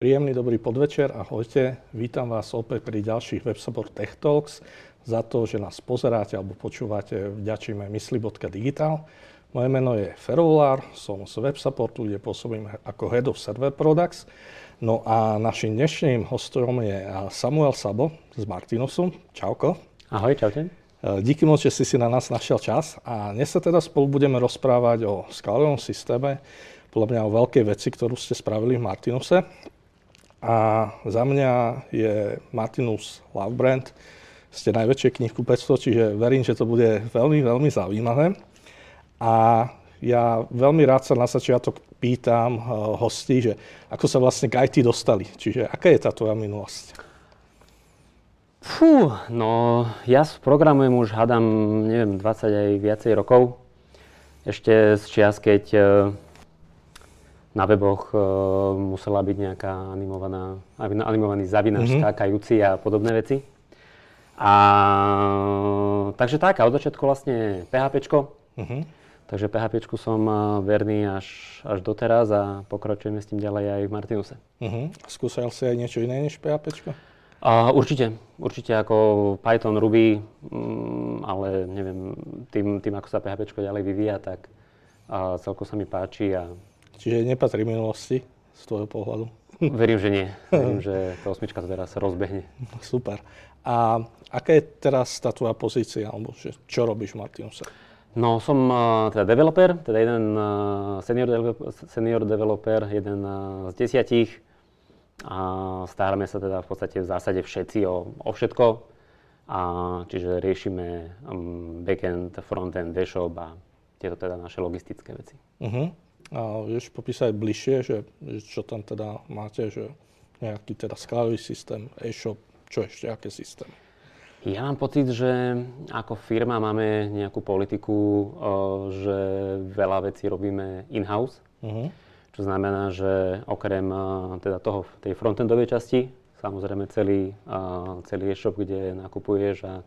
Príjemný dobrý podvečer, ahojte. Vítam vás opäť pri ďalších WebSupport Tech Talks. Za to, že nás pozeráte alebo počúvate, vďačíme mysli.digital. Moje meno je Ferovolár, som z WebSupportu, kde pôsobím ako Head of Server Products. No a našim dnešným hostom je Samuel Sabo z Martinosu. Čauko. Ahoj, čaute. E, díky moc, že si si na nás našiel čas a dnes sa teda spolu budeme rozprávať o skálovom systéme, podľa mňa o veľkej veci, ktorú ste spravili v Martinuse. A za mňa je Martinus Love Brand. Ste najväčšie knihkupectvo, čiže verím, že to bude veľmi, veľmi zaujímavé. A ja veľmi rád sa na začiatok pýtam uh, hostí, že ako sa vlastne k IT dostali. Čiže aká je tá tvoja minulosť? Fú, no ja programujem už, hadám, neviem, 20 aj viacej rokov. Ešte z čias, keď uh, na weboch uh, musela byť nejaká animovaná, animovaný zavinač mm-hmm. skákajúci a podobné veci. A takže tak, a od začiatku vlastne PHP. Mm-hmm. Takže PHP som verný až, až doteraz a pokračujeme s tým ďalej aj v Martinuse. Uh-huh. Skúsal si aj niečo iné než PHP? Uh, určite, určite ako Python, Ruby, um, ale neviem, tým, tým ako sa PHP ďalej vyvíja, tak uh, celko sa mi páči a Čiže nepatrí minulosti z tvojho pohľadu? Verím, že nie. Verím, že tá osmička teraz rozbehne. Super. A aká je teraz tá tvoja pozícia, alebo že, čo robíš v Martinuse? No, som uh, teda developer, teda jeden uh, senior, developer, senior developer, jeden uh, z desiatich. A staráme sa teda v podstate v zásade všetci o, o všetko. A, čiže riešime um, backend, frontend, e-shop a tieto teda naše logistické veci. Uh-huh. A vieš popísať bližšie, že, čo tam teda máte, že nejaký teda skladový systém, e-shop, čo ešte, aké systémy? Ja mám pocit, že ako firma máme nejakú politiku, že veľa vecí robíme in-house. Uh-huh. Čo znamená, že okrem teda toho, tej frontendovej časti, samozrejme celý, celý e-shop, kde nakupuješ a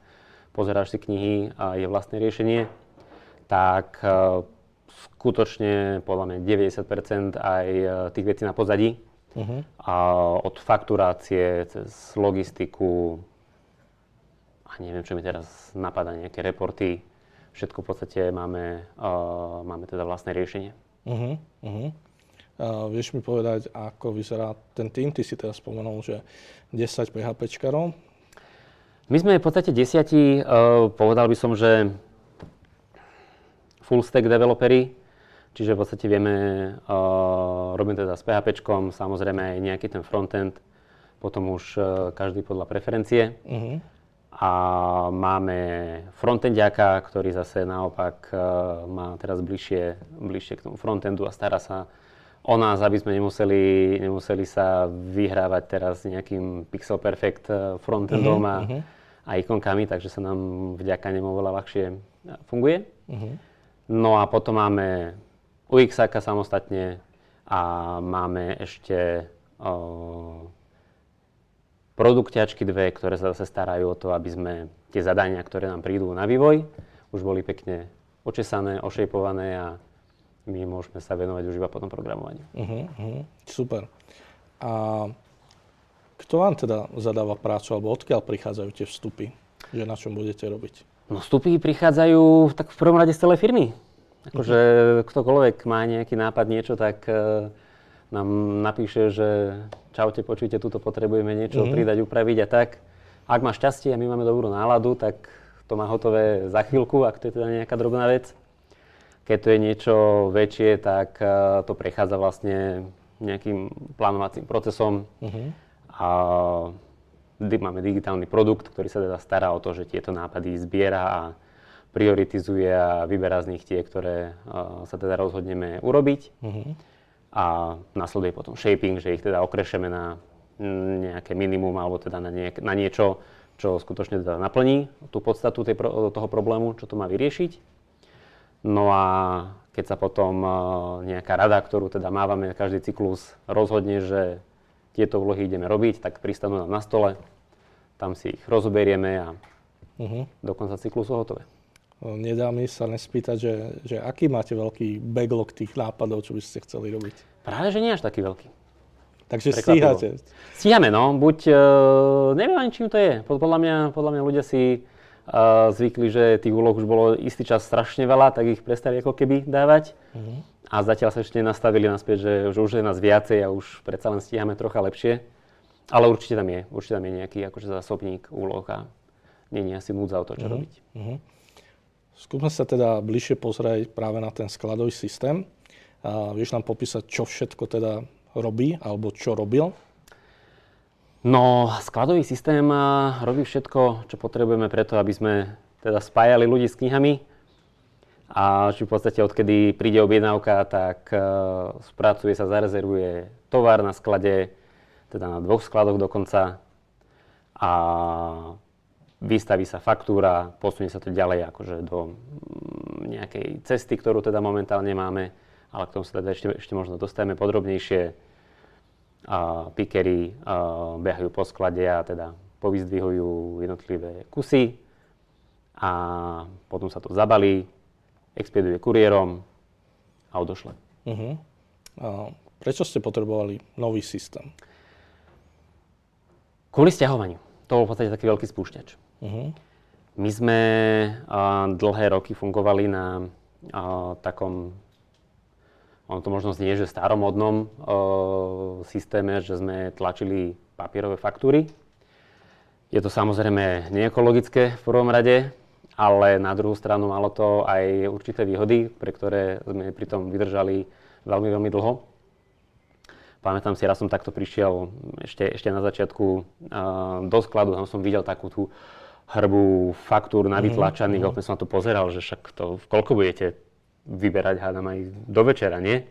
pozeráš si knihy a je vlastné riešenie, tak skutočne podľa mňa 90% aj e, tých vecí na pozadí. Uh-huh. A od fakturácie cez logistiku a neviem, čo mi teraz napadá, nejaké reporty. Všetko v podstate máme, uh, máme teda vlastné riešenie. Uh-huh. Uh-huh. Uh, vieš mi povedať, ako vyzerá ten tým? Ty si teraz spomenul, že 10 PHPčkarov. My sme v podstate desiatí, uh, povedal by som, že full stack developeri, čiže v podstate vieme, uh, robím teda s PHP, samozrejme aj nejaký ten frontend, potom už uh, každý podľa preferencie. Uh-huh. A máme frontendiaka, ktorý zase naopak uh, má teraz bližšie, bližšie k tomu frontendu a stará sa o nás, aby sme nemuseli, nemuseli sa vyhrávať teraz nejakým pixel perfect frontendom uh-huh, a, uh-huh. a ikonkami, takže sa nám vďaka nemu oveľa ľahšie funguje. Uh-huh. No a potom máme UX samostatne a máme ešte o, dve, ktoré sa zase starajú o to, aby sme tie zadania, ktoré nám prídu na vývoj, už boli pekne očesané, ošejpované a my môžeme sa venovať už iba potom programovaniu. Uh-huh, uh-huh. Super. A kto vám teda zadáva prácu, alebo odkiaľ prichádzajú tie vstupy, že na čom budete robiť? No vstupy prichádzajú tak v prvom rade z celej firmy. Akože ktokoľvek má nejaký nápad, niečo, tak uh, nám napíše, že čaute, počujte, tuto potrebujeme niečo mm-hmm. pridať, upraviť a tak. Ak má šťastie a my máme dobrú náladu, tak to má hotové za chvíľku, ak to je teda nejaká drobná vec. Keď to je niečo väčšie, tak uh, to prechádza vlastne nejakým plánovacím procesom. Mm-hmm. A máme digitálny produkt, ktorý sa teda stará o to, že tieto nápady zbiera a prioritizuje a vyberá z nich tie, ktoré uh, sa teda rozhodneme urobiť. Uh-huh. A nasleduje potom shaping, že ich teda okrešeme na nejaké minimum alebo teda na, niek- na niečo, čo skutočne teda naplní tú podstatu tej, toho problému, čo to má vyriešiť. No a keď sa potom uh, nejaká rada, ktorú teda mávame každý cyklus, rozhodne, že tieto úlohy ideme robiť, tak pristanú nám na stole, tam si ich rozoberieme a uh-huh. do konca cyklusu hotové. Nedá mi sa nespýtať, že, že aký máte veľký backlog tých nápadov, čo by ste chceli robiť? Práve, že nie až taký veľký. Takže stíhate. Stíhame, no. Buď, uh, neviem ani čím to je. Podľa mňa, podľa mňa ľudia si uh, zvykli, že tých úloh už bolo istý čas strašne veľa, tak ich prestali ako keby dávať. Uh-huh. A zatiaľ sa ešte nastavili naspäť, že, že už je nás viacej a už predsa len stíhame trocha lepšie. Ale určite tam je, určite tam je nejaký akože zásobník úloh a je asi núdza o to, čo uh-huh. robiť. Uh-huh. Skúsme sa teda bližšie pozrieť práve na ten skladový systém. A vieš nám popísať, čo všetko teda robí, alebo čo robil? No, skladový systém robí všetko, čo potrebujeme preto, aby sme teda spájali ľudí s knihami. A či v podstate odkedy príde objednávka, tak uh, spracuje sa, zarezervuje tovar na sklade, teda na dvoch skladoch dokonca. A vystaví sa faktúra, posunie sa to ďalej akože do nejakej cesty, ktorú teda momentálne máme, ale k tomu sa teda ešte, ešte možno dostajeme podrobnejšie. A pikery a behajú po sklade a teda povyzdvihujú jednotlivé kusy a potom sa to zabalí, expeduje kuriérom a odošle. Uh-huh. A prečo ste potrebovali nový systém? Kvôli stiahovaniu. To bol v podstate taký veľký spúšťač. Uh-huh. My sme uh, dlhé roky fungovali na uh, takom, on to možno znie, že staromodnom uh, systéme, že sme tlačili papierové faktúry. Je to samozrejme neekologické v prvom rade, ale na druhú stranu malo to aj určité výhody, pre ktoré sme pri tom vydržali veľmi, veľmi dlho. Pamätám si, raz som takto prišiel ešte, ešte na začiatku uh, do skladu, tam som videl takú tú hrbu faktúr navytlačaných, mm-hmm. som na to pozeral, že však to, koľko budete vyberať, hádam aj do večera, nie?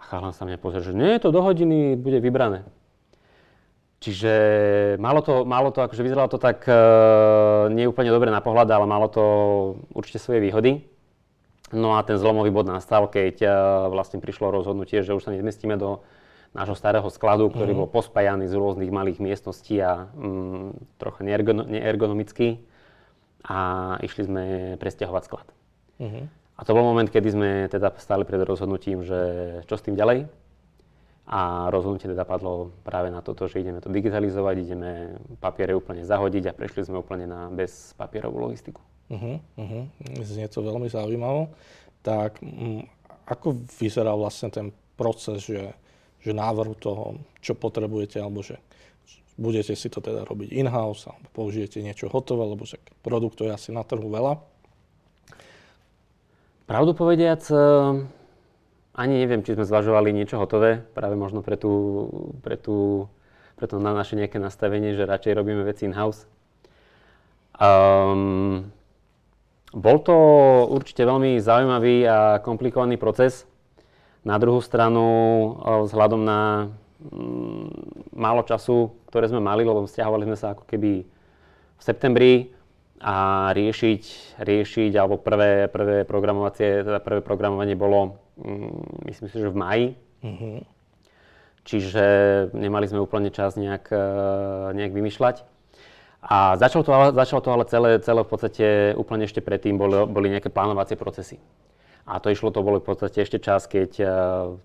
A chalan sa mňa pozrie, že nie, to do hodiny bude vybrané. Čiže malo to, malo to akože vyzeralo to tak e, nie úplne dobre na pohľad, ale malo to určite svoje výhody. No a ten zlomový bod nastal, keď e, vlastne prišlo rozhodnutie, že už sa nezmestíme do nášho starého skladu, ktorý mm. bol pospájaný z rôznych malých miestností a mm, trocha neergono, neergonomický. A išli sme presťahovať sklad. Mm-hmm. A to bol moment, kedy sme teda stali pred rozhodnutím, že čo s tým ďalej. A rozhodnutie teda padlo práve na toto, že ideme to digitalizovať, ideme papiere úplne zahodiť a prešli sme úplne na bezpapierovú logistiku. Uh-huh, uh-huh. Znie to veľmi zaujímavé. Tak m, ako vyzerá vlastne ten proces, že že návrhu toho, čo potrebujete, alebo že budete si to teda robiť in-house, alebo použijete niečo hotové, lebo však produktov je asi na trhu veľa. Pravdu povediac, ani neviem, či sme zvažovali niečo hotové, práve možno pre, tú, pre, tú, pre to na naše nejaké nastavenie, že radšej robíme veci in-house. Um, bol to určite veľmi zaujímavý a komplikovaný proces. Na druhú stranu, vzhľadom na mm, málo času, ktoré sme mali, lebo stiahovali sme sa ako keby v septembri a riešiť, riešiť alebo prvé, prvé programovacie, teda prvé programovanie bolo, mm, myslím si, že v maji. Mm-hmm. Čiže nemali sme úplne čas nejak, e, nejak vymýšľať. A začalo to, začalo to ale celé, celé v podstate úplne ešte predtým boli, boli nejaké plánovacie procesy. A to išlo, to bolo v podstate ešte čas, keď uh,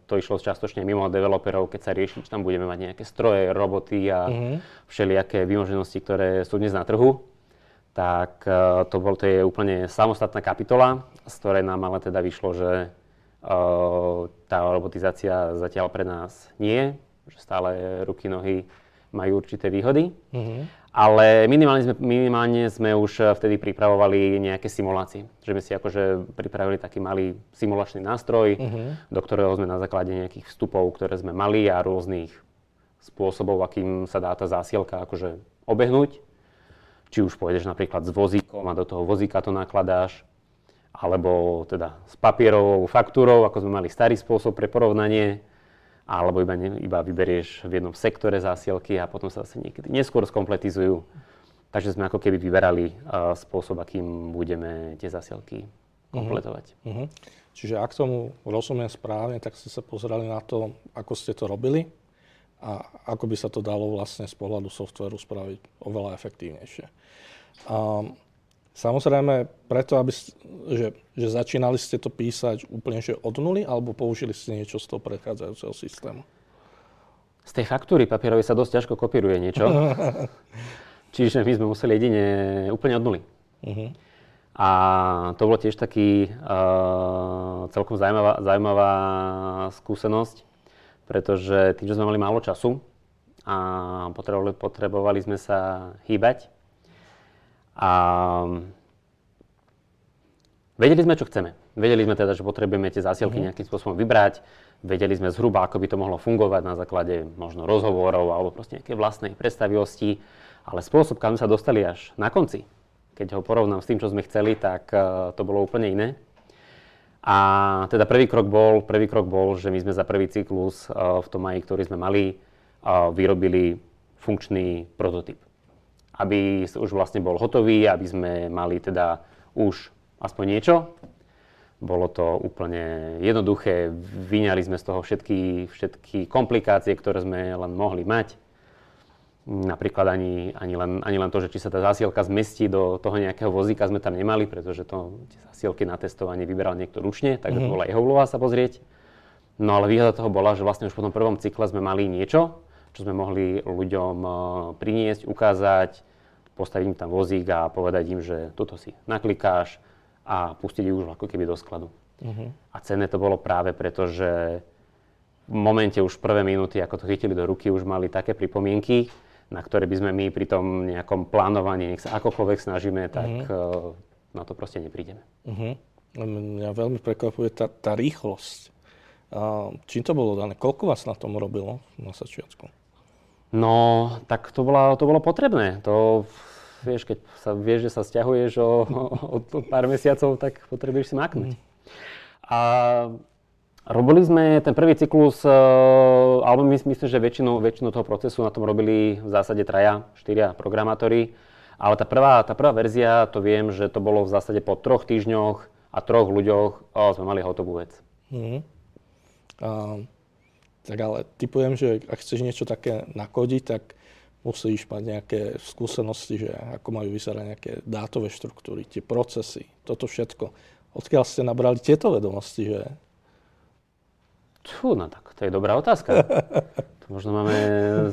to išlo častočne mimo developerov, keď sa rieši, či tam budeme mať nejaké stroje, roboty a uh-huh. všelijaké výmoženosti, ktoré sú dnes na trhu. Tak uh, to, bol, to je úplne samostatná kapitola, z ktorej nám ale teda vyšlo, že uh, tá robotizácia zatiaľ pre nás nie, že stále ruky, nohy majú určité výhody. Uh-huh. Ale minimálne sme, minimálne sme už eh, vtedy pripravovali nejaké simulácie. Že sme si akože pripravili taký malý simulačný nástroj, uh-huh. do ktorého sme na základe nejakých vstupov, ktoré sme mali a rôznych spôsobov, akým sa dá tá zásielka akože obehnúť. Či už pôjdeš napríklad s vozíkom a do toho vozíka to nakladáš, alebo teda s papierovou faktúrou, ako sme mali starý spôsob pre porovnanie, alebo iba, ne, iba vyberieš v jednom sektore zásielky a potom sa zase niekedy neskôr skompletizujú. Takže sme ako keby vyberali uh, spôsob, akým budeme tie zasielky mhm. kompletovať. Uh-huh. Čiže ak tomu rozumiem správne, tak ste sa pozerali na to, ako ste to robili a ako by sa to dalo vlastne z pohľadu softveru spraviť oveľa efektívnejšie. Um, samozrejme, preto, aby, že, že začínali ste to písať úplne že od nuly, alebo použili ste niečo z toho predchádzajúceho systému? Z tej faktúry papierovej sa dosť ťažko kopíruje niečo. Čiže my sme museli jedine úplne od nuly. Uh-huh. A to bolo tiež taký uh, celkom zaujímavá, zaujímavá skúsenosť, pretože tým, že sme mali málo času a potrebovali, potrebovali sme sa hýbať a vedeli sme, čo chceme. Vedeli sme teda, že potrebujeme tie zásielky uh-huh. nejakým spôsobom vybrať, vedeli sme zhruba, ako by to mohlo fungovať na základe možno rozhovorov alebo proste nejakej vlastnej predstavivosti ale spôsob, kam sa dostali až na konci, keď ho porovnám s tým, čo sme chceli, tak uh, to bolo úplne iné. A teda prvý krok bol, prvý krok bol že my sme za prvý cyklus uh, v tom maji, ktorý sme mali, uh, vyrobili funkčný prototyp. Aby už vlastne bol hotový, aby sme mali teda už aspoň niečo. Bolo to úplne jednoduché, vyňali sme z toho všetky, všetky komplikácie, ktoré sme len mohli mať Napríklad ani, ani, len, ani len to, že či sa tá zásielka zmestí do toho nejakého vozíka sme tam nemali, pretože to, tie zásielky na testovanie vyberal niekto ručne, takže mm-hmm. to mhm. bola jeho úloha sa pozrieť. No ale výhoda toho bola, že vlastne už po tom prvom cykle sme mali niečo, čo sme mohli ľuďom uh, priniesť, ukázať, postaviť im tam vozík a povedať im, že toto si naklikáš a pustiť ich už ako keby do skladu. Mm-hmm. A cenné to bolo práve preto, že v momente už prvé minúty, ako to chytili do ruky, už mali také pripomienky, na ktoré by sme my pri tom nejakom plánovaní, nech sa akokoľvek snažíme, tak mm-hmm. na to proste neprídeme. Mm-hmm. Mňa veľmi prekvapuje tá, tá rýchlosť. A čím to bolo dané? Koľko vás na tom robilo na začiatku? No, tak to, bola, to bolo potrebné. To, vieš, keď sa vieš, že sa stiahuješ o, o, o pár mesiacov, tak potrebuješ si maknúť. Mm. A Robili sme ten prvý cyklus, uh, alebo my, myslím, že väčšinu, väčšinu toho procesu na tom robili v zásade traja, štyria programátori. Ale tá prvá, tá prvá verzia, to viem, že to bolo v zásade po troch týždňoch a troch ľuďoch oh, sme mali hotovú vec. Mm. Uh, tak ale typujem, že ak chceš niečo také nakodiť, tak musíš mať nejaké skúsenosti, že ako majú vyzerať nejaké dátové štruktúry, tie procesy, toto všetko. Odkiaľ ste nabrali tieto vedomosti, že Fú, no tak to je dobrá otázka. možno máme,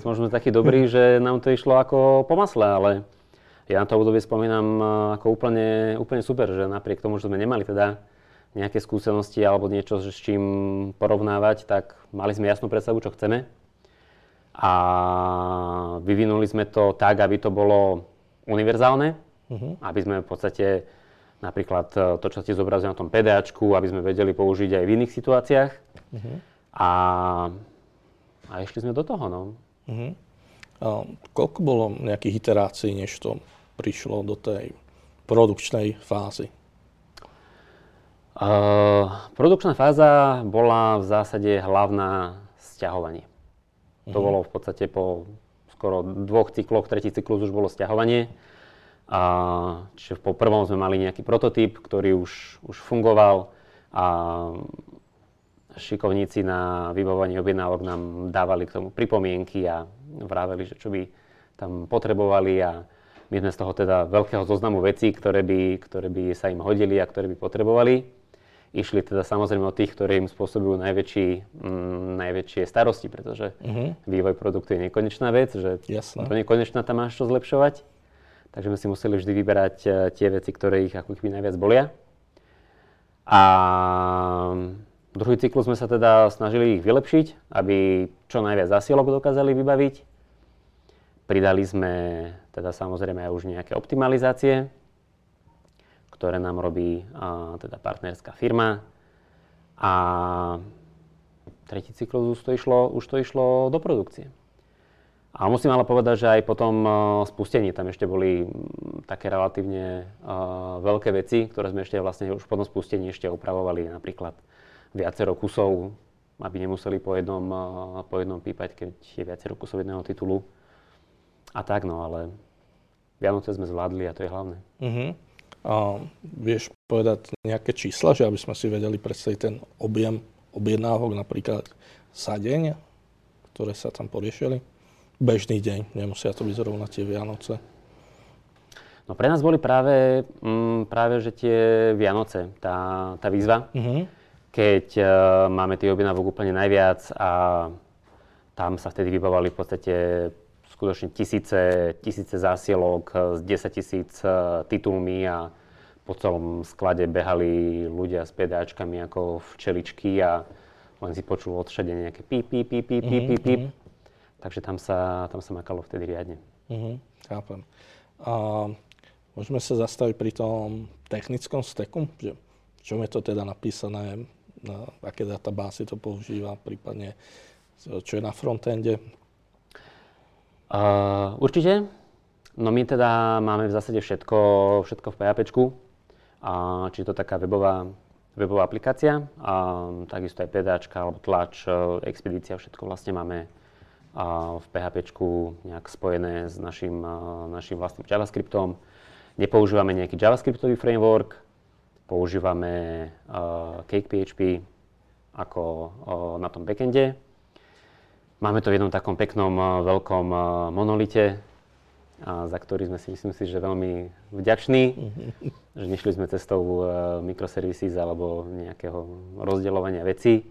možno sme takí dobrí, že nám to išlo ako po masle, ale ja na to obdobie spomínam eh, ako úplne, úplne super, že napriek tomu, že sme nemali teda nejaké skúsenosti alebo niečo, s čím porovnávať, tak mali sme jasnú predstavu, čo chceme. A vyvinuli sme to tak, aby to bolo univerzálne, uh-huh. aby sme v podstate napríklad e, to, čo ste zobrazili na tom PDAčku, aby sme vedeli použiť aj v iných situáciách. Uh-huh. A, a išli sme do toho. No. Uh-huh. A koľko bolo nejakých iterácií, než to prišlo do tej produkčnej fázy? Uh, produkčná fáza bola v zásade hlavná sťahovanie. Uh-huh. To bolo v podstate po skoro dvoch cykloch, tretí cyklus už bolo sťahovanie. A, čiže po prvom sme mali nejaký prototyp, ktorý už, už fungoval a šikovníci na vybavovanie objednávok nám dávali k tomu pripomienky a vraveli, že čo by tam potrebovali a my sme z toho teda veľkého zoznamu vecí, ktoré by, ktoré by sa im hodili a ktoré by potrebovali. Išli teda samozrejme od tých, ktorí im spôsobujú najväčší, mm, najväčšie starosti, pretože uh-huh. vývoj produktu je nekonečná vec, že Jasné. do nekonečná tam máš čo zlepšovať. Takže sme si museli vždy vyberať e, tie veci, ktoré ich ako keby najviac bolia. A druhý cyklus sme sa teda snažili ich vylepšiť, aby čo najviac zasielok dokázali vybaviť. Pridali sme teda samozrejme aj už nejaké optimalizácie, ktoré nám robí a, teda partnerská firma. A tretí cyklus už to išlo, už to išlo do produkcie. A musím ale povedať, že aj po tom uh, spustení tam ešte boli také relatívne uh, veľké veci, ktoré sme ešte vlastne už po tom spustení ešte upravovali, napríklad viacero kusov, aby nemuseli po jednom, uh, po jednom pípať, keď je viacero kusov jedného titulu. A tak, no ale Vianoce sme zvládli a to je hlavné. Uh-huh. A vieš povedať nejaké čísla, že aby sme si vedeli predstaviť ten objem objednávok napríklad za deň, ktoré sa tam poriešili? Bežný deň, nemusia to byť zrovna tie Vianoce. No pre nás boli práve, mm, práve že tie Vianoce, tá, tá výzva, uh-huh. keď uh, máme tých objednávok úplne najviac a tam sa vtedy vybavovali v podstate skutočne tisíce, tisíce zásielok s 10 tisíc e, titulmi a po celom sklade behali ľudia s pedáčkami ako včeličky a len si počul odšade nejaké píp, píp, píp, píp, píp, píp, píp. Takže tam sa, tam sa makalo vtedy riadne. Mm-hmm, chápem. A môžeme sa zastaviť pri tom technickom steku, že v čom je to teda napísané, na aké databázy to používa, prípadne čo je na frontende, Uh, určite. No my teda máme v zásade všetko, všetko v PHP. A, či je to taká webová, webová aplikácia, a takisto aj pedáčka alebo tlač, expedícia, všetko vlastne máme v PHP nejak spojené s našim, našim vlastným JavaScriptom. Nepoužívame nejaký JavaScriptový framework, používame uh, CakePHP ako uh, na tom backende Máme to v jednom takom peknom, eh, veľkom eh, monolite, a za ktorý sme si, myslím si, že veľmi vďační, že nešli sme cestou uh, microservices alebo nejakého rozdeľovania vecí.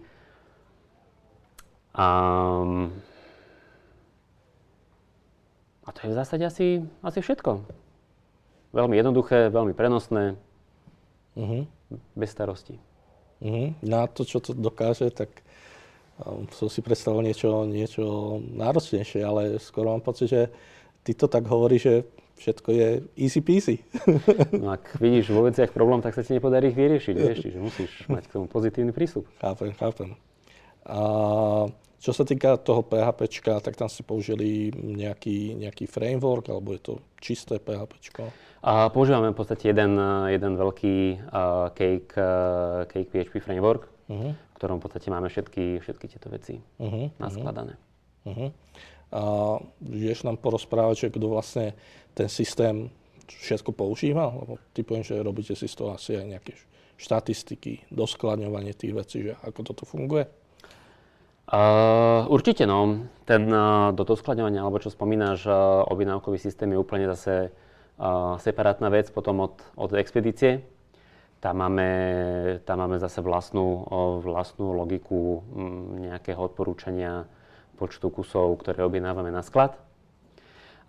A, a to je v zásade asi, asi všetko. Veľmi jednoduché, veľmi prenosné, uh-huh. bez starostí. Uh-huh. Na to, čo to dokáže, tak som si predstavil niečo, niečo náročnejšie, ale skoro mám pocit, že ty to tak hovoríš, že všetko je easy peasy. No ak vidíš vo veciach problém, tak sa ti nepodarí ich vyriešiť, vieš, čiže musíš mať k tomu pozitívny prístup. Chápem, chápem. A čo sa týka toho PHP, tak tam si použili nejaký, nejaký framework, alebo je to čisté PHP? A používame v podstate jeden, jeden veľký uh, cake, uh, cake PHP framework, uh-huh ktorom v podstate máme všetky, všetky tieto veci uh-huh, naskladané. Uh-huh. A vieš nám porozprávať, že kto vlastne ten systém všetko používa? Lebo ty poviem, že robíte si z toho asi aj nejaké štatistiky, doskladňovanie tých vecí, že ako toto funguje? Uh, určite no. Ten uh, do toho skladňovania, alebo čo spomínaš, uh, objednávkový systém je úplne zase uh, separátna vec potom od, od expedície. Tam máme, tam máme zase vlastnú, vlastnú logiku nejakého odporúčania počtu kusov, ktoré objednávame na sklad.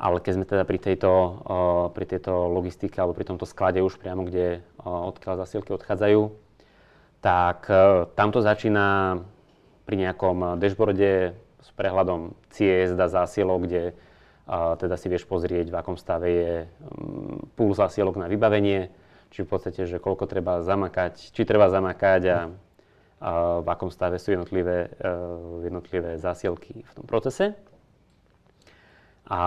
Ale keď sme teda pri tejto, pri tejto logistike alebo pri tomto sklade už priamo, kde odkiaľ zasielky odchádzajú, tak e, tam to začína pri nejakom dashboarde s prehľadom ciest a zásielok, kde teda si vieš pozrieť, v akom stave je mm, púl zásielok na vybavenie, či v podstate, že koľko treba zamakať, či treba zamakať a, a v akom stave sú jednotlivé, uh, jednotlivé zásielky v tom procese. A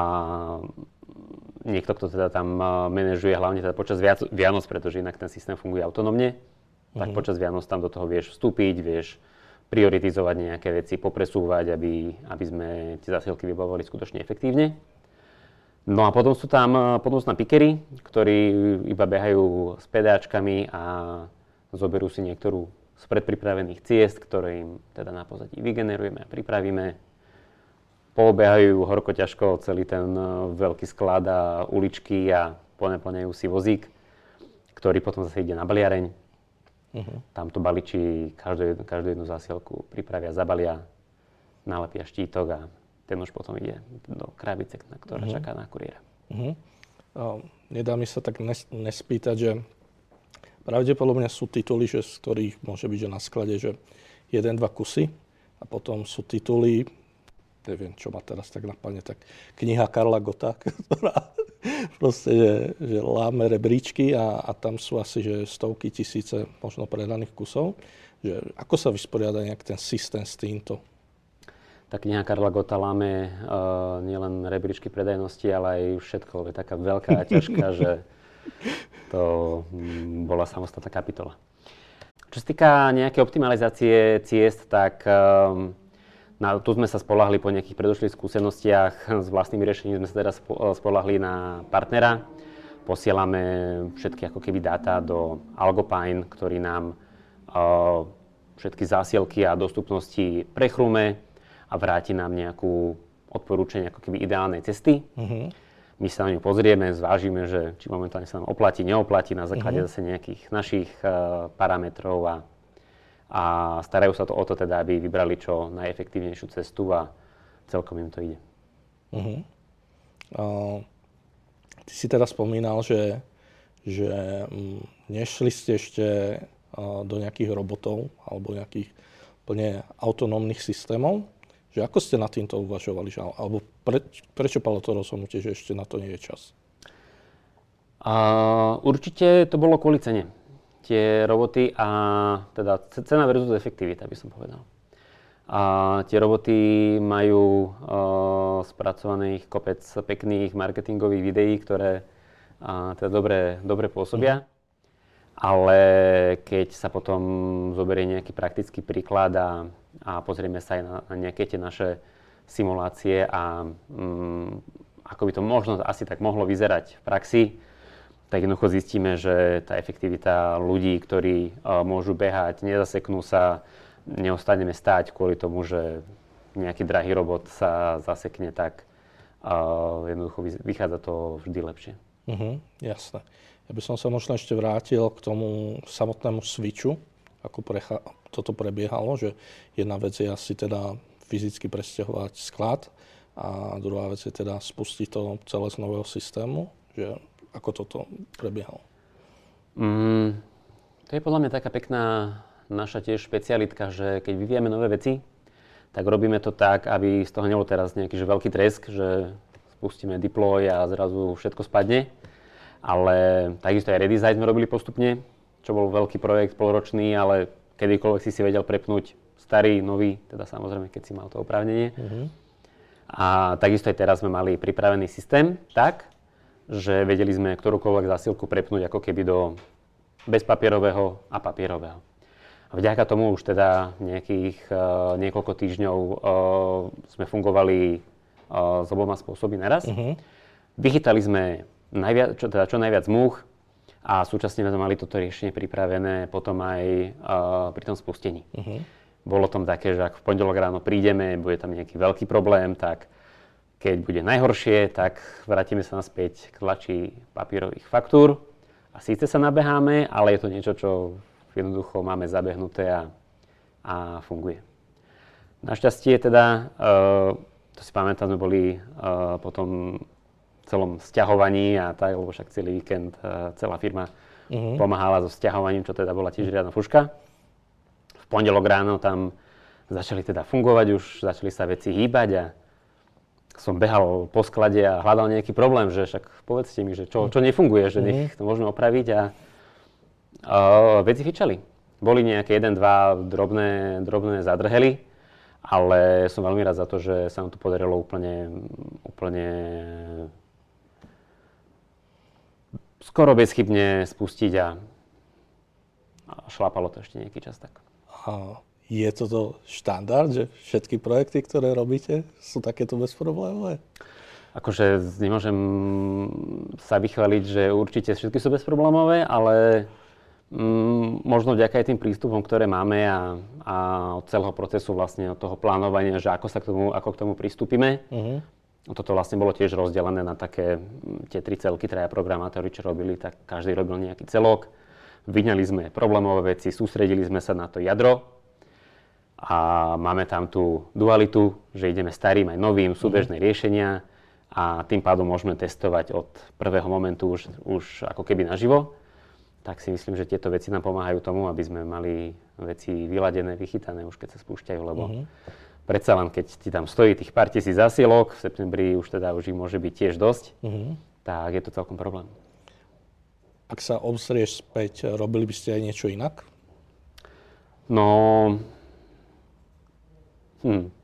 niekto, kto teda tam manažuje hlavne teda počas Vianoc, pretože inak ten systém funguje autonómne, tak uh-huh. počas Vianoc tam do toho vieš vstúpiť, vieš prioritizovať nejaké veci, popresúvať, aby, aby sme tie zásielky vybavovali skutočne efektívne. No a potom sú tam, eh, potom sú tam pikery, ktorí iba behajú s pedáčkami a zoberú si niektorú z predpripravených ciest, ktoré im teda na pozadí vygenerujeme a pripravíme. Pobehajú horko ťažko celý ten eh, veľký sklad a uličky a poneplňajú si vozík, ktorý potom zase ide na baliareň. Uh-huh. Tam to baliči každú, každú jednu zásielku pripravia, zabalia, nalepia štítok a ten už potom ide do krabice, na ktorá uh-huh. čaká na kuriéra. Uh-huh. Uh, nedá mi sa tak nes- nespýtať, že pravdepodobne sú tituly, že z ktorých môže byť že na sklade, že jeden, dva kusy a potom sú tituly, neviem, čo ma teraz tak napadne, tak kniha Karla Gota, ktorá proste, že, že láme rebríčky a, a tam sú asi že stovky, tisíce možno predaných kusov. Že ako sa vysporiada nejak ten systém s týmto? tá kniha Karla Gota láme uh, nielen rebríčky predajnosti, ale aj všetko. Je taká veľká a ťažká, že to um, bola samostatná kapitola. Čo sa týka nejaké optimalizácie ciest, tak um, Na, tu sme sa spolahli po nejakých predošlých skúsenostiach s vlastnými riešením, sme sa teraz spolahli na partnera. Posielame všetky ako keby dáta do Algopine, ktorý nám uh, všetky zásielky a dostupnosti prechrume a vráti nám nejakú odporúčanie ako keby ideálnej cesty. Uh-huh. My sa na ňu pozrieme, zvážime, že či momentálne sa nám oplatí, neoplatí na základe uh-huh. zase nejakých našich uh, parametrov a a starajú sa to o to teda, aby vybrali čo najefektívnejšiu cestu a celkom im to ide. Uh-huh. Uh, ty si teda spomínal, že, že um, nešli ste ešte uh, do nejakých robotov alebo nejakých plne autonómnych systémov. Že ako ste na týmto uvažovali? Že, alebo pre, prečo palo to rozhodnutie, že ešte na to nie je čas? Uh, určite to bolo kvôli cene tie roboty a teda cena versus efektivita by som povedal. A tie roboty majú uh, spracovaných kopec pekných marketingových videí, ktoré uh, teda dobre, dobre pôsobia. Ale keď sa potom zoberie nejaký praktický príklad a, a pozrieme sa aj na, na nejaké tie naše simulácie a um, ako by to možno asi tak mohlo vyzerať v praxi, tak jednoducho zistíme, že tá efektivita ľudí, ktorí uh, môžu behať, nezaseknú sa, neostaneme stáť kvôli tomu, že nejaký drahý robot sa zasekne, tak uh, jednoducho vychádza to vždy lepšie. Uh-huh, jasné. Ja by som sa možno ešte vrátil k tomu samotnému switchu, ako precha- toto prebiehalo, že jedna vec je asi teda fyzicky presťahovať sklad a druhá vec je teda spustiť to celé z nového systému, že ako toto prebiehalo? Mm, to je podľa mňa taká pekná naša tiež špecialitka, že keď vyvíjame nové veci, tak robíme to tak, aby z toho nebol teraz nejaký že veľký tresk, že spustíme deploy a zrazu všetko spadne. Ale takisto aj redesign sme robili postupne, čo bol veľký projekt, polročný, ale kedykoľvek si si vedel prepnúť starý, nový, teda samozrejme, keď si mal to oprávnenie. Uh-huh. A takisto aj teraz sme mali pripravený systém tak, že vedeli sme ktorúkoľvek zásilku prepnúť ako keby do bezpapierového a papierového. A vďaka tomu už teda nejakých uh, niekoľko týždňov uh, sme fungovali uh, s oboma spôsoby naraz. Uh-huh. Vychytali sme najviac, čo, teda čo najviac múch a súčasne sme mali toto riešenie pripravené potom aj uh, pri tom spustení. Uh-huh. Bolo tom také, že ak v pondelok ráno prídeme, bude tam nejaký veľký problém, tak keď bude najhoršie, tak vrátime sa naspäť k tlači papírových faktúr. A síce sa nabeháme, ale je to niečo, čo jednoducho máme zabehnuté a, a funguje. Našťastie teda, uh, to si pamätám, sme boli uh, po tom celom sťahovaní a tak, lebo však celý víkend uh, celá firma uh-huh. pomáhala so sťahovaním, čo teda bola tiež riadna fuška. V pondelok ráno tam začali teda fungovať, už začali sa veci hýbať a som behal po sklade a hľadal nejaký problém, že však povedzte mi, že čo, čo nefunguje, že nech mhm. to môžeme opraviť a, a veci fičali. Boli nejaké jeden, dva drobné, drobné zadrhely, ale som veľmi rád za to, že sa nám to podarilo úplne, úplne skoro bezchybne spustiť a, a šlapalo to ešte nejaký čas tak. A je toto štandard, že všetky projekty, ktoré robíte, sú takéto bezproblémové? Akože nemôžem sa vychváliť, že určite všetky sú bezproblémové, ale mm, možno vďaka aj tým prístupom, ktoré máme a, a od celého procesu vlastne od toho plánovania, že ako sa k tomu, ako k tomu pristúpime. Uh-huh. Toto vlastne bolo tiež rozdelené na také tie tri celky, traja programátori, čo robili, tak každý robil nejaký celok. Vyňali sme problémové veci, sústredili sme sa na to jadro a máme tam tú dualitu, že ideme starým aj novým, súbežné mm. riešenia a tým pádom môžeme testovať od prvého momentu už, už ako keby naživo. Tak si myslím, že tieto veci nám pomáhajú tomu, aby sme mali veci vyladené, vychytané už keď sa spúšťajú, lebo mm-hmm. predsa len keď ti tam stojí tých pár tisíc zasielok, v septembri už teda už ich môže byť tiež dosť, mm-hmm. tak je to celkom problém. Ak sa obzrieš späť, robili by ste aj niečo inak? No, Hmm.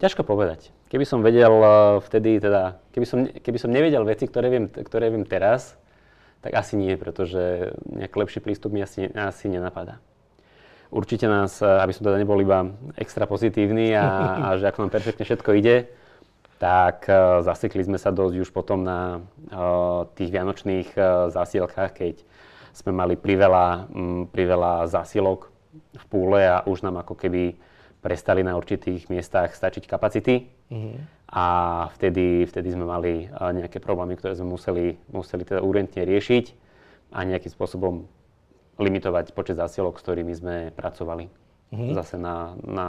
Ťažko povedať. Keby som vedel uh, vtedy, teda, keby som, keby som nevedel veci, ktoré viem, ktoré viem teraz, tak asi nie, pretože nejaký lepší prístup mi asi, asi nenapadá. určite nás, aby som teda nebol iba extra pozitívny a, a že ako nám perfektne všetko ide, tak uh, zasekli sme sa dosť už potom na uh, tých vianočných uh, zásielkách, keď sme mali priveľa, um, priveľa zásielok v púle a už nám ako keby prestali na určitých miestach stačiť kapacity. Mm-hmm. A vtedy, vtedy sme mali uh, nejaké problémy, ktoré sme museli, museli teda urgentne riešiť a nejakým spôsobom limitovať počet zásielok, s ktorými sme pracovali. Mm-hmm. Zase na, na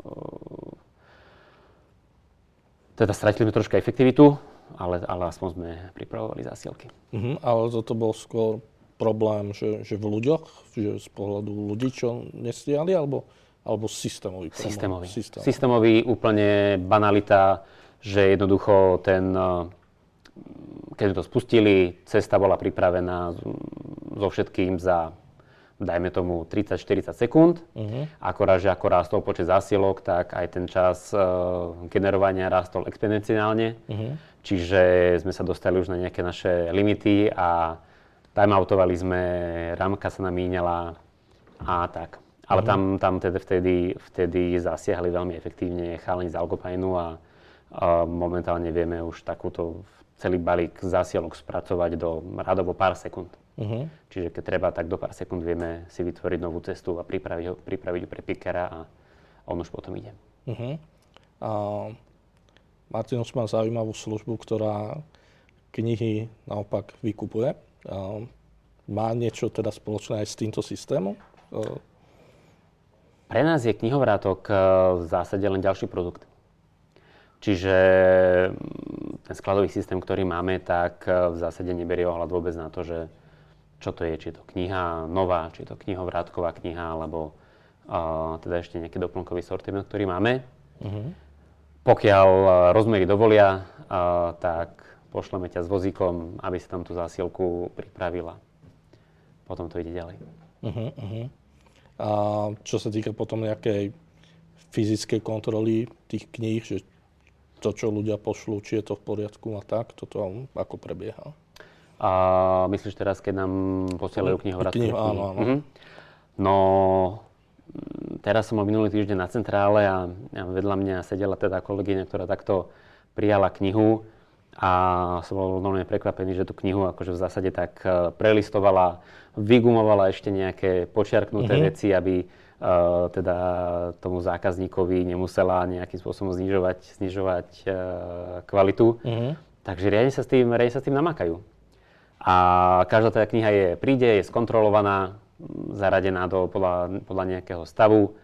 uh, teda stratili sme troška efektivitu, ale, ale aspoň sme pripravovali zásielky. Uh-huh, ale toto bol skôr problém, že, že v ľuďoch, že z pohľadu ľudí, čo nestiali, alebo, alebo systémový problém? Systémový. Systémový. Systémový, úplne banalita, že jednoducho ten, keď sme to spustili, cesta bola pripravená so všetkým za dajme tomu 30-40 sekúnd. Uh-huh. Akorát, že ako rástol počet zásielok, tak aj ten čas uh, generovania rástol exponenciálne. Uh-huh. Čiže sme sa dostali už na nejaké naše limity a timeoutovali sme, ramka sa nám míňala a tak. Ale uh-huh. tam, tam teda vtedy, vtedy zasiahli veľmi efektívne chalani z Algopajnu a, a momentálne vieme už takúto celý balík zásielok spracovať do radovo pár sekúnd. Uh-huh. Čiže keď treba, tak do pár sekúnd vieme si vytvoriť novú cestu a pripraviť ho, pripraviť pre pickera a on už potom ide. Uh-huh. A Martinus má zaujímavú službu, ktorá knihy naopak vykupuje. A má niečo teda spoločné aj s týmto systémom? Pre nás je knihovrátok e, v zásade len ďalší produkt. Čiže mm, ten skladový systém, ktorý máme, tak e, v zásade neberie ohľad vôbec na to, že čo to je, či je to kniha nová, či je to knihovrátková kniha, alebo uh, teda ešte nejaký doplnkový sortiment, ktorý máme. Uh-huh. Pokiaľ uh, rozmery dovolia, uh, tak pošleme ťa s vozíkom, aby si tam tú zásielku pripravila. Potom to ide ďalej. Uh-huh, uh-huh. A čo sa týka potom nejakej fyzickej kontroly tých kníh, že to, čo ľudia pošlú, či je to v poriadku a tak, toto ako prebieha? A myslíš teraz, keď nám posielajú knihovratku? Knihu, áno, áno. Mm-hmm. No, teraz som bol minulý týždeň na centrále a, vedľa mňa sedela teda kolegyňa, ktorá takto prijala knihu a som bol normálne prekvapený, že tú knihu akože v zásade tak e, prelistovala, vygumovala ešte nejaké počiarknuté mm-hmm. veci, aby uh, teda tomu zákazníkovi nemusela nejakým spôsobom znižovať, znižovať uh, kvalitu. Mm-hmm. Takže riadne sa, s tým, riadne sa s tým namakajú. A každá teda kniha je, príde, je skontrolovaná, zaradená do, podľa, podľa nejakého stavu,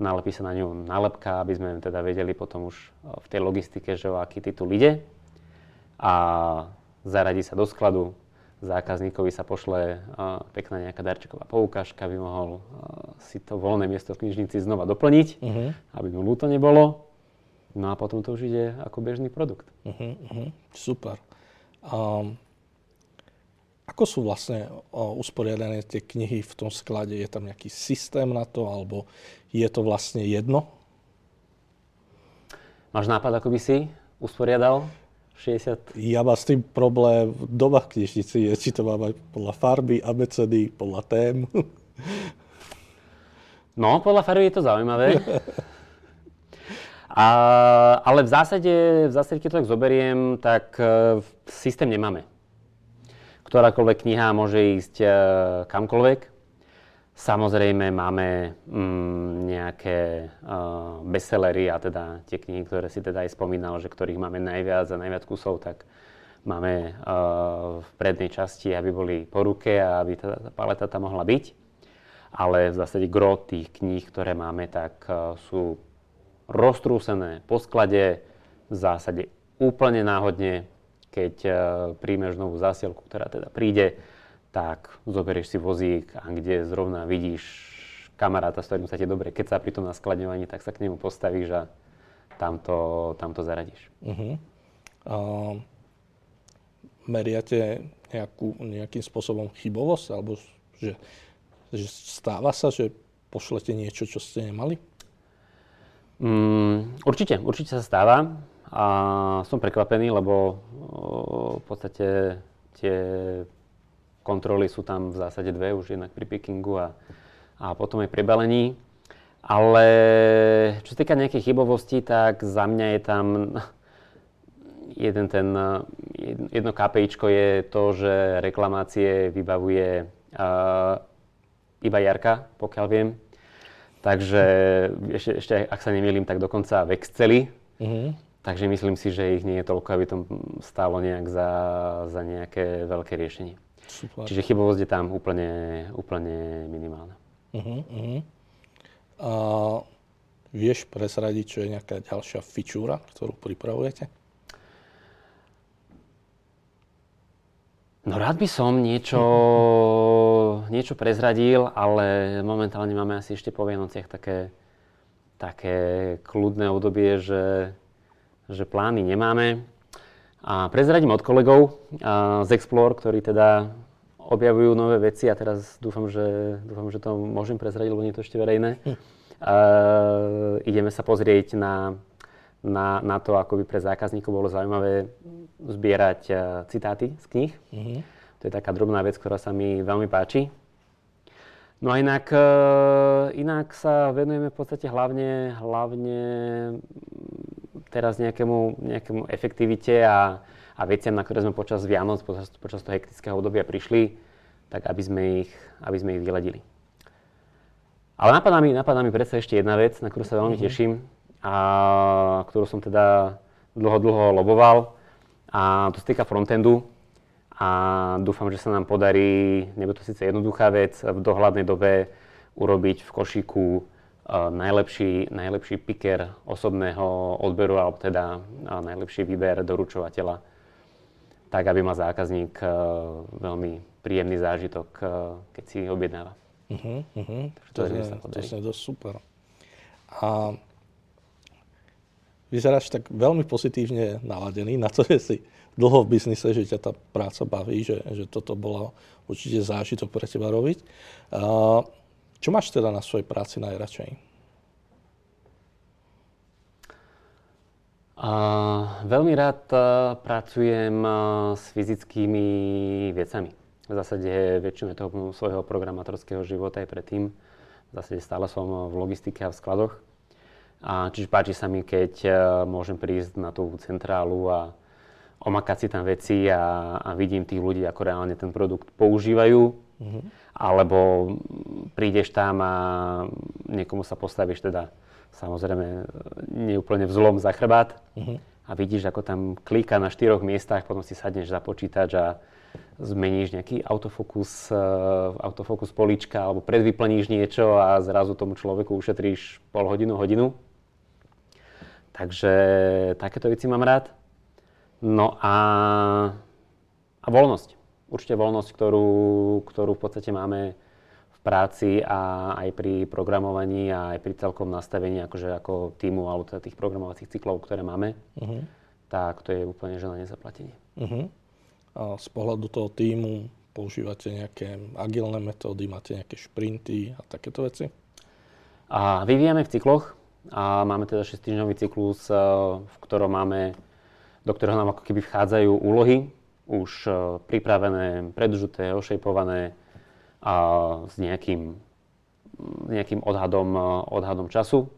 nalepí sa na ňu nálepka, aby sme teda vedeli potom už v tej logistike, že o aký titul ide. A zaradí sa do skladu, zákazníkovi sa pošle uh, pekná nejaká darčeková poukážka, aby mohol uh, si to voľné miesto v knižnici znova doplniť, uh-huh. aby mu ľúto nebolo. No a potom to už ide ako bežný produkt. Uh-huh, uh-huh. Super. Um, ako sú vlastne usporiadané tie knihy v tom sklade? Je tam nejaký systém na to, alebo je to vlastne jedno? Máš nápad, ako by si usporiadal 60? Ja mám s tým problém v dobách knižnici, je, či to mám aj podľa farby, abecedy, podľa tém. No, podľa farby je to zaujímavé. A, ale v zásade, v zásade, keď to tak zoberiem, tak uh, systém nemáme ktorákoľvek kniha môže ísť e, kamkoľvek. Samozrejme máme mm, nejaké uh, bestsellery a teda tie knihy, ktoré si teda aj spomínal, že ktorých máme najviac a najviac kusov, tak máme uh, v prednej časti, aby boli po ruke a aby tá, tá paleta tam mohla byť. Ale v zásade gro tých kníh, ktoré máme, tak uh, sú roztrúsené po sklade, v zásade úplne náhodne keď uh, príjmeš novú zásielku, ktorá teda príde, tak zoberieš si vozík a kde zrovna vidíš kamaráta, s ktorým sa ti dobre keď sa pri tom naskladňovaní, tak sa k nemu postavíš a tam to, tam to zaradíš. Uh-huh. Uh, meriate nejakú, nejakým spôsobom chybovosť, alebo že, že stáva sa, že pošlete niečo, čo ste nemali? Um, určite, určite sa stáva. A som prekvapený, lebo v podstate tie kontroly sú tam v zásade dve, už jednak pri pickingu a a potom aj pri balení. Ale čo sa týka nejakých chybovostí, tak za mňa je tam jeden ten, jedno KPIčko je to, že reklamácie vybavuje uh, iba Jarka, pokiaľ viem. Takže ešte, ešte ak sa nemýlim, tak dokonca v Exceli. Uh-huh. Takže myslím si, že ich nie je toľko, aby to stálo nejak za, za nejaké veľké riešenie. Super. Čiže chybovosť je tam úplne, úplne minimálna. Uh-huh, uh-huh. A vieš presradiť, čo je nejaká ďalšia fičúra, ktorú pripravujete? No rád by som niečo, niečo prezradil, ale momentálne máme asi ešte po Vianociach také, také kľudné obdobie, že, že plány nemáme. A prezradím od kolegov z Explore, ktorí teda objavujú nové veci a teraz dúfam, že, dúfam, že to môžem prezradiť, lebo nie je to ešte verejné. Hm. A, ideme sa pozrieť na, na, na to, ako by pre zákazníkov bolo zaujímavé zbierať uh, citáty z knih. Mm-hmm. To je taká drobná vec, ktorá sa mi veľmi páči. No a inak, uh, inak sa venujeme v podstate hlavne, hlavne teraz nejakému, nejakému efektivite a, a veciam, na ktoré sme počas Vianoc, počas, počas toho hektického obdobia prišli, tak aby sme ich, aby sme ich vyladili. Ale napadá mi, napadá mi predsa ešte jedna vec, na ktorú sa veľmi mm-hmm. teším a ktorú som teda dlho, dlho loboval. A to sa týka frontendu a dúfam, že sa nám podarí, nebude to síce jednoduchá vec, v dohľadnej dobe urobiť v košíku najlepší, najlepší picker osobného odberu, alebo teda najlepší výber doručovateľa, tak aby mal zákazník uh, veľmi príjemný zážitok, uh, keď si objednáva. Uh-huh, uh-huh. To, je, to je dosť super. A vyzeráš tak veľmi pozitívne naladený na to, že si dlho v biznise, že ťa tá práca baví, že, že toto bolo určite zážitok pre teba robiť. Uh, čo máš teda na svojej práci najradšej? Uh, veľmi rád uh, pracujem uh, s fyzickými vecami. V zásade väčšinu toho svojho programátorského života aj predtým. V zásade stále som v logistike a v skladoch. A čiže páči sa mi, keď uh, môžem prísť na tú centrálu a omakať si tam veci a, a vidím tých ľudí, ako reálne ten produkt používajú. Mm-hmm. Alebo prídeš tam a niekomu sa postavíš teda samozrejme neúplne v zlom za chrbát mm-hmm. a vidíš, ako tam klíka na štyroch miestach, potom si sadneš za počítač a zmeníš nejaký autofokus, uh, autofokus polička alebo predvyplníš niečo a zrazu tomu človeku ušetríš pol hodinu, hodinu. Takže takéto veci mám rád. No a, a voľnosť. Určite voľnosť, ktorú, ktorú v podstate máme v práci a aj pri programovaní a aj pri celkom nastavení akože ako týmu alebo teda tých programovacích cyklov, ktoré máme, uh-huh. tak to je úplne že na nezaplatenie. Uh-huh. A z pohľadu toho týmu používate nejaké agilné metódy, máte nejaké šprinty a takéto veci? A vyvíjame v cykloch a máme teda 6-týždňový cyklus, eh, v ktorom máme, do ktorého nám ako keby vchádzajú úlohy, už eh, pripravené, predžuté, ošejpované a s nejakým, nejakým odhadom, eh, odhadom času.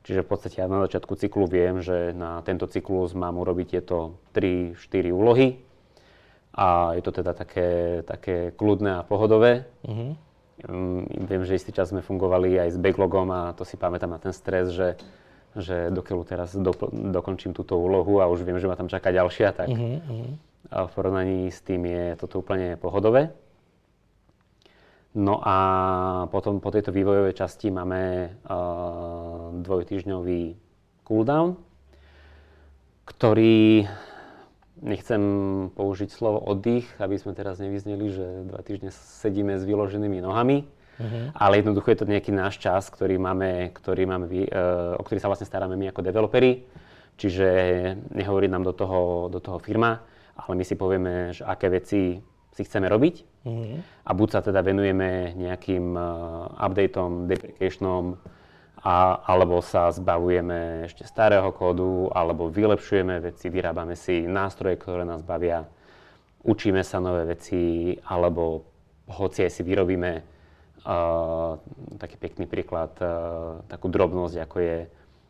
Čiže v podstate ja na začiatku cyklu viem, že na tento cyklus mám urobiť tieto 3-4 úlohy. A je to teda také, také kľudné a pohodové. Um, viem, že istý čas sme fungovali aj s backlogom a to si pamätám na ten stres, že, že dokiaľ teraz do, dokončím túto úlohu a už viem, že ma tam čaká ďalšia, tak uh-huh, A v porovnaní s tým je toto úplne pohodové. No a potom po tejto vývojovej časti máme uh, dvojtýždňový cooldown, ktorý Nechcem použiť slovo oddych, aby sme teraz nevyzneli, že dva týždne sedíme s vyloženými nohami, uh-huh. ale jednoducho je to nejaký náš čas, ktorý máme, ktorý máme, uh, o ktorý sa vlastne staráme my ako developeri. Čiže nehovorí nám do toho, do toho firma, ale my si povieme, že aké veci si chceme robiť. Uh-huh. A buď sa teda venujeme nejakým uh, updateom, deprecationom, a, alebo sa zbavujeme ešte starého kódu, alebo vylepšujeme veci, vyrábame si nástroje, ktoré nás bavia, učíme sa nové veci, alebo hoci aj si vyrobíme Uh, taký pekný príklad, uh, takú drobnosť, ako je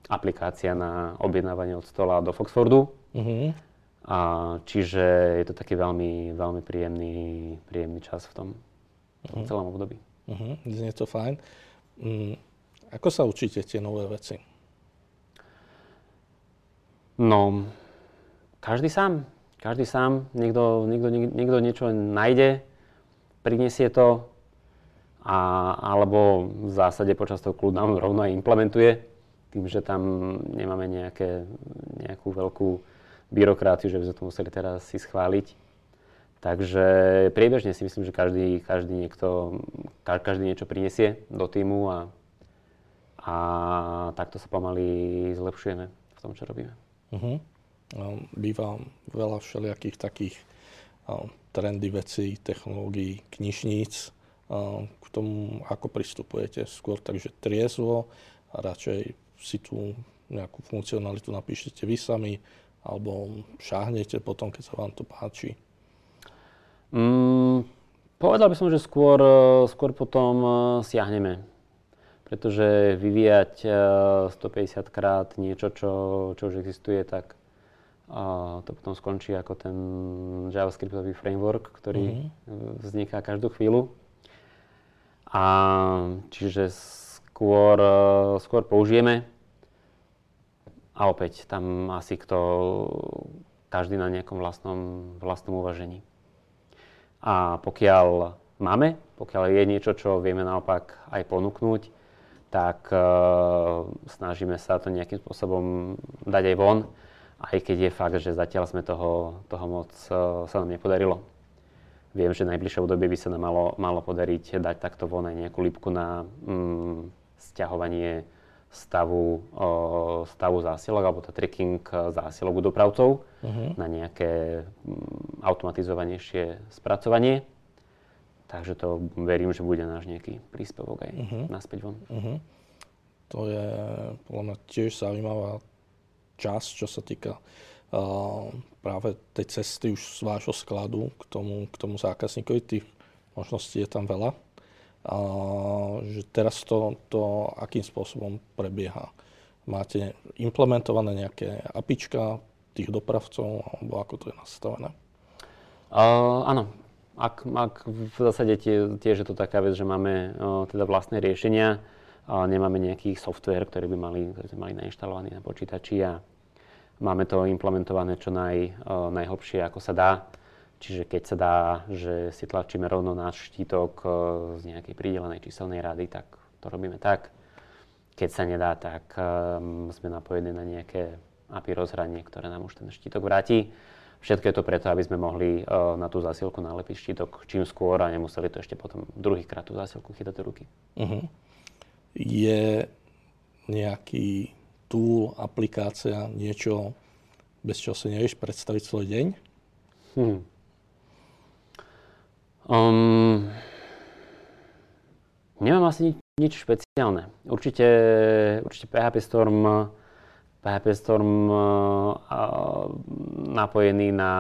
aplikácia na objednávanie od stola do Foxfordu. Uh-huh. A, čiže je to taký veľmi, veľmi príjemný, príjemný čas v tom, uh-huh. celom období. Uh-huh. Znie to fajn. Um, ako sa učíte tie nové veci? No, každý sám. Každý sám. Niekto, niekto, niekto niečo nájde, prinesie to, a, alebo v zásade počas toho kľudná rovno aj implementuje, tým, že tam nemáme nejaké, nejakú veľkú byrokraciu, že by sme to museli teraz si schváliť. Takže priebežne si myslím, že každý, každý, niekto, každý niečo prinesie do týmu a, a takto sa pomaly zlepšujeme v tom, čo robíme. Uh-huh. Býva veľa všelijakých takých trendy vecí, technológií, knižníc, k tomu, ako pristupujete. Skôr takže triezvo a radšej si tú nejakú funkcionalitu napíšete vy sami alebo šáhnete potom, keď sa vám to páči. Mm, povedal by som, že skôr, skôr potom e, siahneme. Pretože vyvíjať 150 e, krát niečo, čo, čo už existuje, tak a to potom skončí ako ten JavaScriptový framework, ktorý mm-hmm. vzniká každú chvíľu. A čiže skôr, skôr použijeme. A opäť tam asi kto, každý na nejakom vlastnom, vlastnom uvažení. A pokiaľ máme, pokiaľ je niečo, čo vieme naopak aj ponúknuť, tak uh, snažíme sa to nejakým spôsobom dať aj von, aj keď je fakt, že zatiaľ sme toho, toho moc uh, sa nám nepodarilo. Viem, že najbližšie obdobie by sa nám malo, malo podariť dať takto von aj nejakú lípku na mm, stiahovanie stavu, stavu zásilok alebo to tracking zásilok u dopravcov uh-huh. na nejaké mm, automatizovanejšie spracovanie. Takže to verím, že bude náš nejaký príspevok aj uh-huh. naspäť von. Uh-huh. To je podľa mňa tiež zaujímavá časť, čo sa týka práve tej cesty už z vášho skladu k tomu, k tomu zákazníkovi. Tých možností je tam veľa. A, že teraz to, to akým spôsobom prebieha. Máte implementované nejaké apička tých dopravcov, alebo ako to je nastavené? Uh, áno. Ak, ak v zásade tie, tiež je to taká vec, že máme uh, teda vlastné riešenia, uh, nemáme nejaký software, ktorý by mali, ktorý by mali nainštalovaný na počítači a Máme to implementované čo naj, najhlbšie, ako sa dá. Čiže keď sa dá, že si tlačíme rovno náš štítok z nejakej pridelenej číselnej rady, tak to robíme tak. Keď sa nedá, tak um, sme napojení na nejaké API rozhranie, ktoré nám už ten štítok vráti. Všetko je to preto, aby sme mohli uh, na tú zásielku nalepiť štítok čím skôr a nemuseli to ešte potom druhýkrát tú zásielku chytať do ruky. Uh-huh. Je nejaký tool, aplikácia, niečo, bez čoho si nevieš predstaviť svoj deň? Hmm. Um, nemám asi nič, nič špeciálne. Určite, určite PHP Storm, PHP Storm uh, napojený na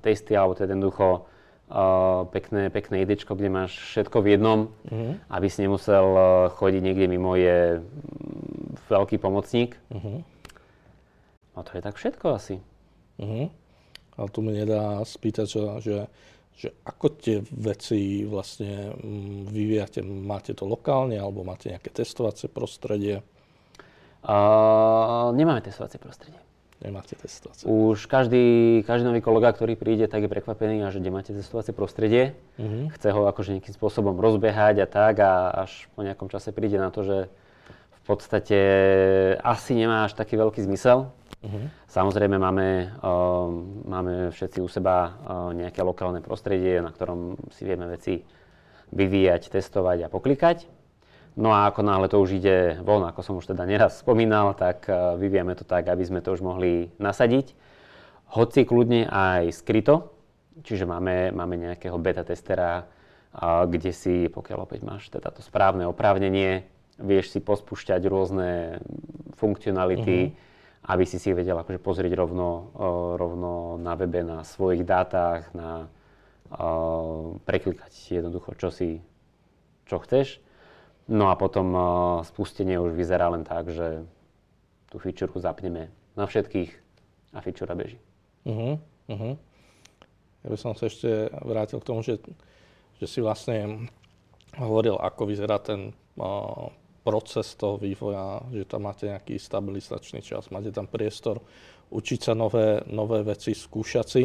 testy, alebo teda jednoducho uh, pekné, pekné idečko, kde máš všetko v jednom, mm-hmm. aby si nemusel uh, chodiť niekde mimo, je veľký pomocník. Uh-huh. A to je tak všetko asi. Uh-huh. Ale tu mi nedá spýtať, že, že, že ako tie veci vlastne mm, vyvíjate? Máte to lokálne alebo máte nejaké testovacie prostredie? Uh, nemáme testovacie prostredie. Nemáte testovacie. Už každý, každý nový kolega, ktorý príde, tak je prekvapený, že nemáte testovacie prostredie. Uh-huh. Chce ho akože nejakým spôsobom rozbehať a tak a až po nejakom čase príde na to, že v podstate asi nemá až taký veľký zmysel. Samozrejme máme, uh, máme všetci u seba uh, nejaké lokálne prostredie, na ktorom si vieme veci vyvíjať, testovať a poklikať. No a ako náhle to už ide von, ako som už teda neraz spomínal, tak uh, vyvíjame to tak, aby sme to už mohli nasadiť. Hoci kľudne aj skryto, čiže máme, máme nejakého beta testera, uh, kde si, pokiaľ opäť máš teda to správne oprávnenie, vieš si pospúšťať rôzne funkcionality, uh-huh. Aby si si vedel akože pozrieť rovno, uh, rovno na webe, na svojich dátach, na uh, preklikať jednoducho, čo si, čo chceš. No a potom uh, spustenie už vyzerá len tak, že tú feature zapneme na všetkých a feature beží. Uh-huh, uh-huh. Ja by som sa ešte vrátil k tomu, že, že si vlastne hovoril, ako vyzerá ten uh, proces toho vývoja, že tam máte nejaký stabilizačný čas, máte tam priestor učiť sa nové, nové veci, skúšať si.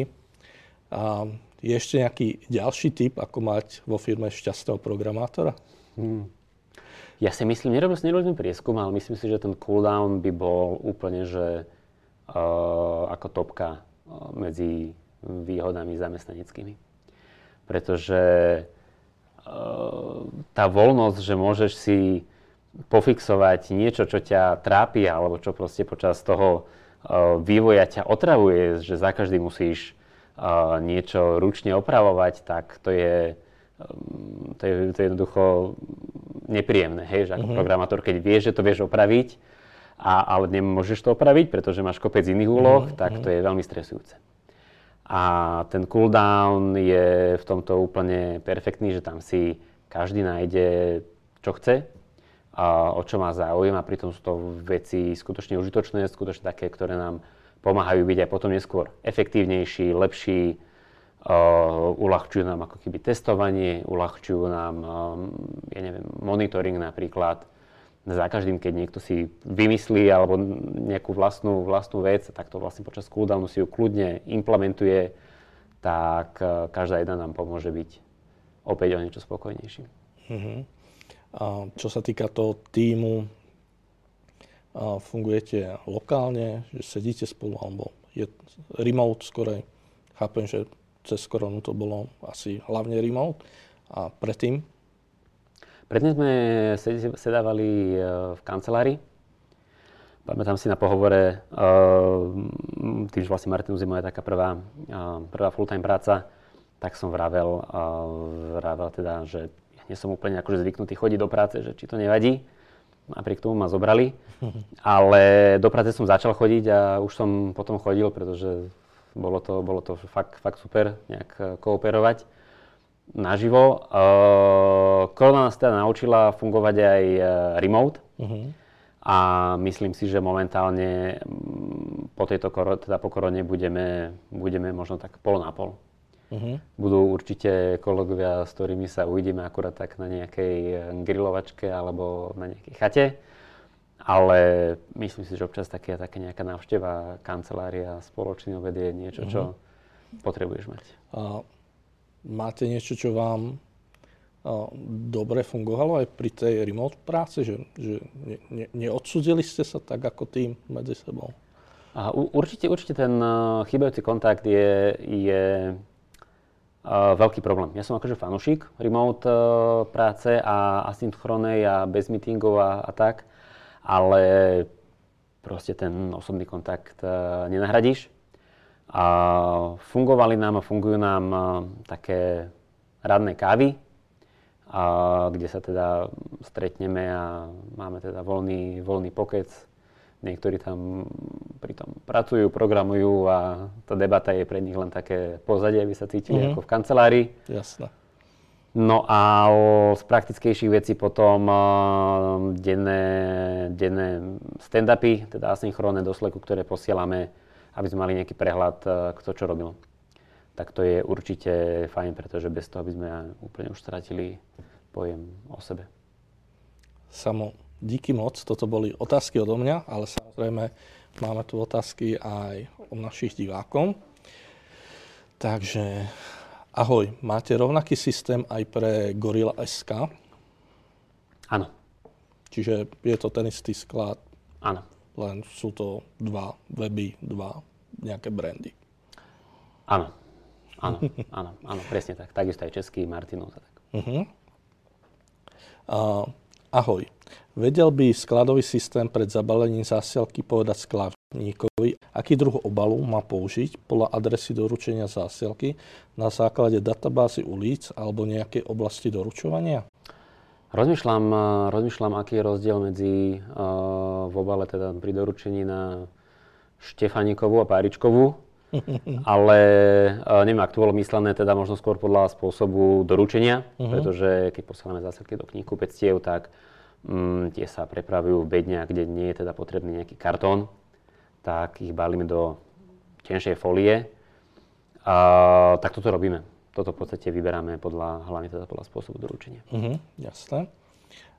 A je ešte nejaký ďalší typ, ako mať vo firme šťastného programátora? Hmm. Ja si myslím, nerobil, nerobil prieskum, ale myslím si, že ten cooldown by bol úplne, že uh, ako topka uh, medzi výhodami zamestnaneckými. Pretože uh, tá voľnosť, že môžeš si pofixovať niečo, čo ťa trápi, alebo čo proste počas toho uh, vývoja ťa otravuje, že za každý musíš uh, niečo ručne opravovať, tak to je, um, to je, to je jednoducho nepríjemné, hej, že ako uh-huh. programátor, keď vieš, že to vieš opraviť, a, ale nemôžeš to opraviť, pretože máš kopec iných úloh, uh-huh. tak to je veľmi stresujúce. A ten cooldown je v tomto úplne perfektný, že tam si každý nájde, čo chce, o čo má záujem a pritom sú to veci skutočne užitočné, skutočne také, ktoré nám pomáhajú byť aj potom neskôr efektívnejší, lepší, uh, uľahčujú nám ako keby testovanie, uľahčujú nám, um, ja neviem, monitoring napríklad, za každým, keď niekto si vymyslí alebo nejakú vlastnú, vlastnú vec, tak to vlastne počas cooldownu si ju kľudne implementuje, tak e, každá jedna nám pomôže byť opäť o niečo spokojnejší. Uh-huh. Čo sa týka toho týmu, fungujete lokálne, že sedíte spolu, alebo je remote skorej. Chápem, že cez koronu to bolo asi hlavne remote. A predtým Predtým sme sedávali e, v kancelárii. Pamätám si na pohovore, e, tým, že vlastne Martinus je moja taká prvá, e, prvá full-time práca, tak som vravel, vravel teda, že nie som úplne akože zvyknutý chodiť do práce, že či to nevadí. Napriek tomu ma zobrali. Ale do práce som začal chodiť a už som potom chodil, pretože bolo to, bolo to fakt, fakt super nejak kooperovať naživo. Uh, korona nás teda naučila fungovať aj uh, remote. Uh-huh. A myslím si, že momentálne mm, po tejto koro, teda po korone budeme, budeme možno tak pol na pol. Uh-huh. Budú určite kolegovia, s ktorými sa uvidíme akurát tak na nejakej eh, grilovačke alebo na nejakej chate. Ale myslím si, že občas také, také nejaká návšteva, kancelária, spoločný obed je niečo, čo uh-huh. potrebuješ mať. Uh, máte niečo, čo vám dobre fungovalo aj pri tej remote práci, že, že ne, ne, neodsudili ste sa tak ako tým medzi sebou? A určite, určite ten uh, chýbajúci kontakt je, je uh, veľký problém. Ja som akože fanúšik remote uh, práce a asynchronej a bez meetingov a, a tak, ale proste ten osobný kontakt uh, nenahradíš. A fungovali nám a fungujú nám také radné kávy, a kde sa teda stretneme a máme teda voľný, voľný pokec. Niektorí tam pritom pracujú, programujú a tá debata je pre nich len také pozadie, aby sa cítili mm-hmm. ako v kancelárii. Jasné. No a z praktickejších vecí potom uh, denné, denné stand-upy, teda asynchrónne do Slacku, ktoré posielame aby sme mali nejaký prehľad, e, kto čo robil. Tak to je určite fajn, pretože bez toho by sme úplne už stratili pojem o sebe. Samo, díky moc. Toto boli otázky odo mňa, ale samozrejme máme tu otázky aj o našich divákom. Takže ahoj, máte rovnaký systém aj pre Gorilla SK? Áno. Čiže je to ten istý sklad? Áno. Len sú to dva weby, dva nejaké brandy. Áno, áno, áno, áno, presne tak. Takisto aj český Martinov. Tak. Uh-huh. Uh, ahoj. Vedel by skladový systém pred zabalením zásielky povedať skladníkovi, aký druh obalu má použiť podľa adresy doručenia zásielky na základe databázy ulic alebo nejakej oblasti doručovania? Rozmýšľam, rozmýšľam, aký je rozdiel medzi uh, v obale teda pri doručení na Štefanikovú a Páričkovú. ale uh, neviem, ak to bolo myslené, teda možno skôr podľa spôsobu doručenia, uh-huh. pretože keď posielame zásadky do kníhku pectiev, tak um, tie sa prepravujú v bedniach, kde nie je teda potrebný nejaký kartón, tak ich balíme do tenšej folie. A tak toto robíme. Toto v podstate vyberáme podľa, hlavne teda podľa spôsobu doručenia. Uh-huh, jasné.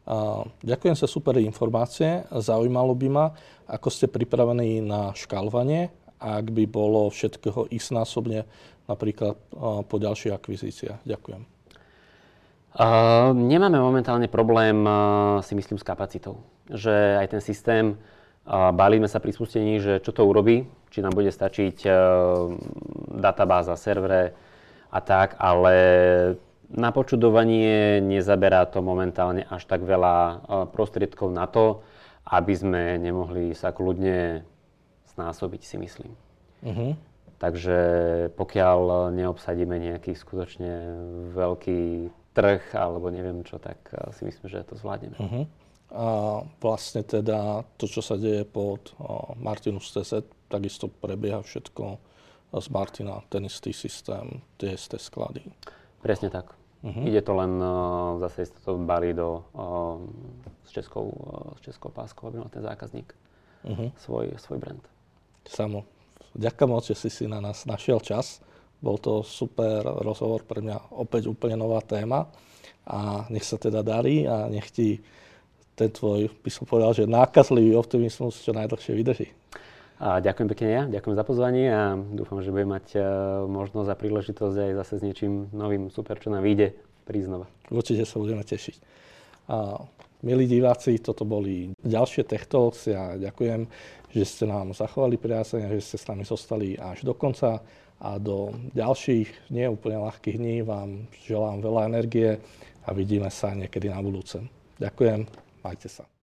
Uh, ďakujem za super informácie. Zaujímalo by ma, ako ste pripravení na škalovanie, ak by bolo všetkého násobne napríklad uh, po ďalších akvizíciách. Ďakujem. Uh, nemáme momentálne problém, uh, si myslím, s kapacitou. Že aj ten systém, uh, balíme sa pri spustení, že čo to urobí, či nám bude stačiť uh, databáza, servere a tak, ale na počudovanie nezaberá to momentálne až tak veľa e, prostriedkov na to, aby sme nemohli sa kľudne znásobiť, si myslím. Uh-huh. Takže pokiaľ neobsadíme nejaký skutočne veľký trh alebo neviem čo, tak e, si myslím, že to zvládneme. Uh-huh. A vlastne teda to, čo sa deje pod uh, Martinus CZ, takisto prebieha všetko z Martina, ten istý systém, tie isté sklady. Presne tak. Uh-huh. Ide to len uh, zase to balí do, uh, s, českou, uh, s českou páskou, aby mal ten zákazník uh-huh. svoj, svoj brand. Samo. Ďakujem moc, že si si na nás našiel čas. Bol to super rozhovor, pre mňa opäť úplne nová téma. A nech sa teda darí a nech ti ten tvoj, by som povedal, že nákazlivý optimizmus čo najdlhšie vydrží. A ďakujem pekne ja, ďakujem za pozvanie a dúfam, že budem mať uh, možnosť a príležitosť aj zase s niečím novým super, čo nám vyjde, prísť znova. Určite sa budeme tešiť. A, milí diváci, toto boli ďalšie Tech Talks. Ja ďakujem, že ste nám zachovali priazeň že ste s nami zostali až do konca a do ďalších neúplne ľahkých dní vám želám veľa energie a vidíme sa niekedy na budúce. Ďakujem, majte sa.